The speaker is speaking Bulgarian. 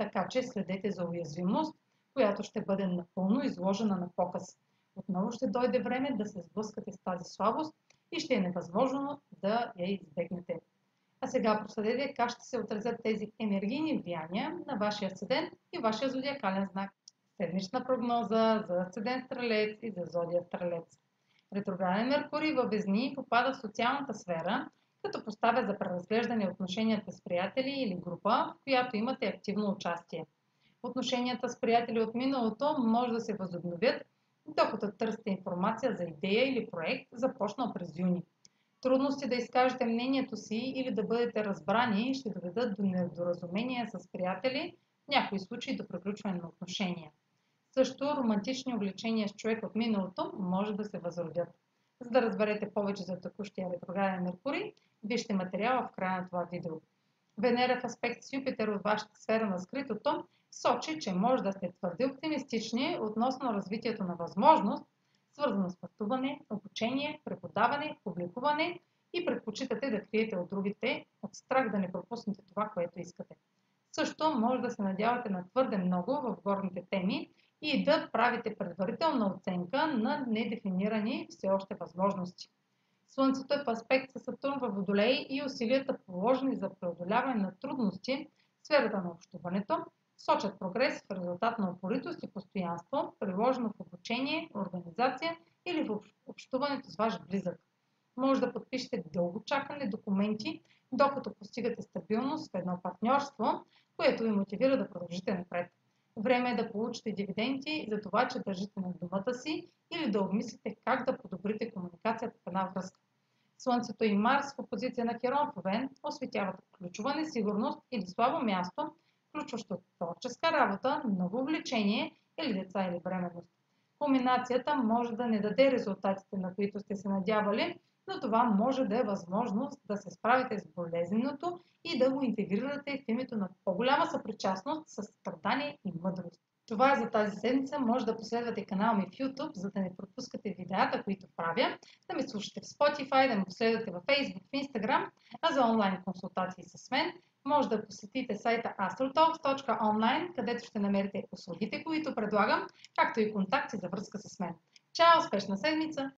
така че следете за уязвимост, която ще бъде напълно изложена на показ. Отново ще дойде време да се сблъскате с тази слабост и ще е невъзможно да я избегнете. А сега проследете как ще се отразят тези енергийни влияния на вашия седен и вашия зодиакален знак. Седмична прогноза за седен стрелец и за зодия стрелец. Ретрограден Меркурий във Везни попада в социалната сфера като поставя за преразглеждане отношенията с приятели или група, в която имате активно участие. Отношенията с приятели от миналото може да се възобновят, докато търсите информация за идея или проект, започнал през юни. Трудности да изкажете мнението си или да бъдете разбрани ще доведат до недоразумения с приятели, в някои случаи до приключване на отношения. Също романтични увлечения с човек от миналото може да се възродят. За да разберете повече за текущия ретрограден Меркурий, вижте материала в края на това видео. Венера в аспект с Юпитер от вашата сфера на скритото сочи, че може да сте твърде оптимистични относно развитието на възможност, свързана с пътуване, обучение, преподаване, публикуване и предпочитате да криете от другите, от страх да не пропуснете това, което искате. Също може да се надявате на твърде много в горните теми и да правите предварителна оценка на недефинирани все още възможности. Слънцето е в аспект с Сатурн във Водолей и усилията положени за преодоляване на трудности в сферата на общуването сочат прогрес в резултат на упоритост и постоянство, приложено в обучение, организация или в общуването с ваш близък. Може да подпишете дълго чакане документи, докато постигате стабилност в едно партньорство, което ви мотивира да продължите напред. Време е да получите дивиденти за това, че държите на думата си или да обмислите как да подобрите комуникацията в една връзка. Слънцето и Марс в опозиция на Херон в Овен осветяват ключова несигурност или слабо място, включващо творческа работа, ново увлечение или деца или бременност. Комбинацията може да не даде резултатите, на които сте се надявали, но това може да е възможност да се справите с болезненото и да го интегрирате в името на по-голяма съпричастност с страдание и мъдрост. Това е за тази седмица. Може да последвате канала ми в YouTube, за да не пропускате видеята, които правя, да ме слушате в Spotify, да ме последвате в Facebook, в Instagram, а за онлайн консултации с мен може да посетите сайта astrotalks.online, където ще намерите услугите, които предлагам, както и контакти за връзка с мен. Чао! Успешна седмица!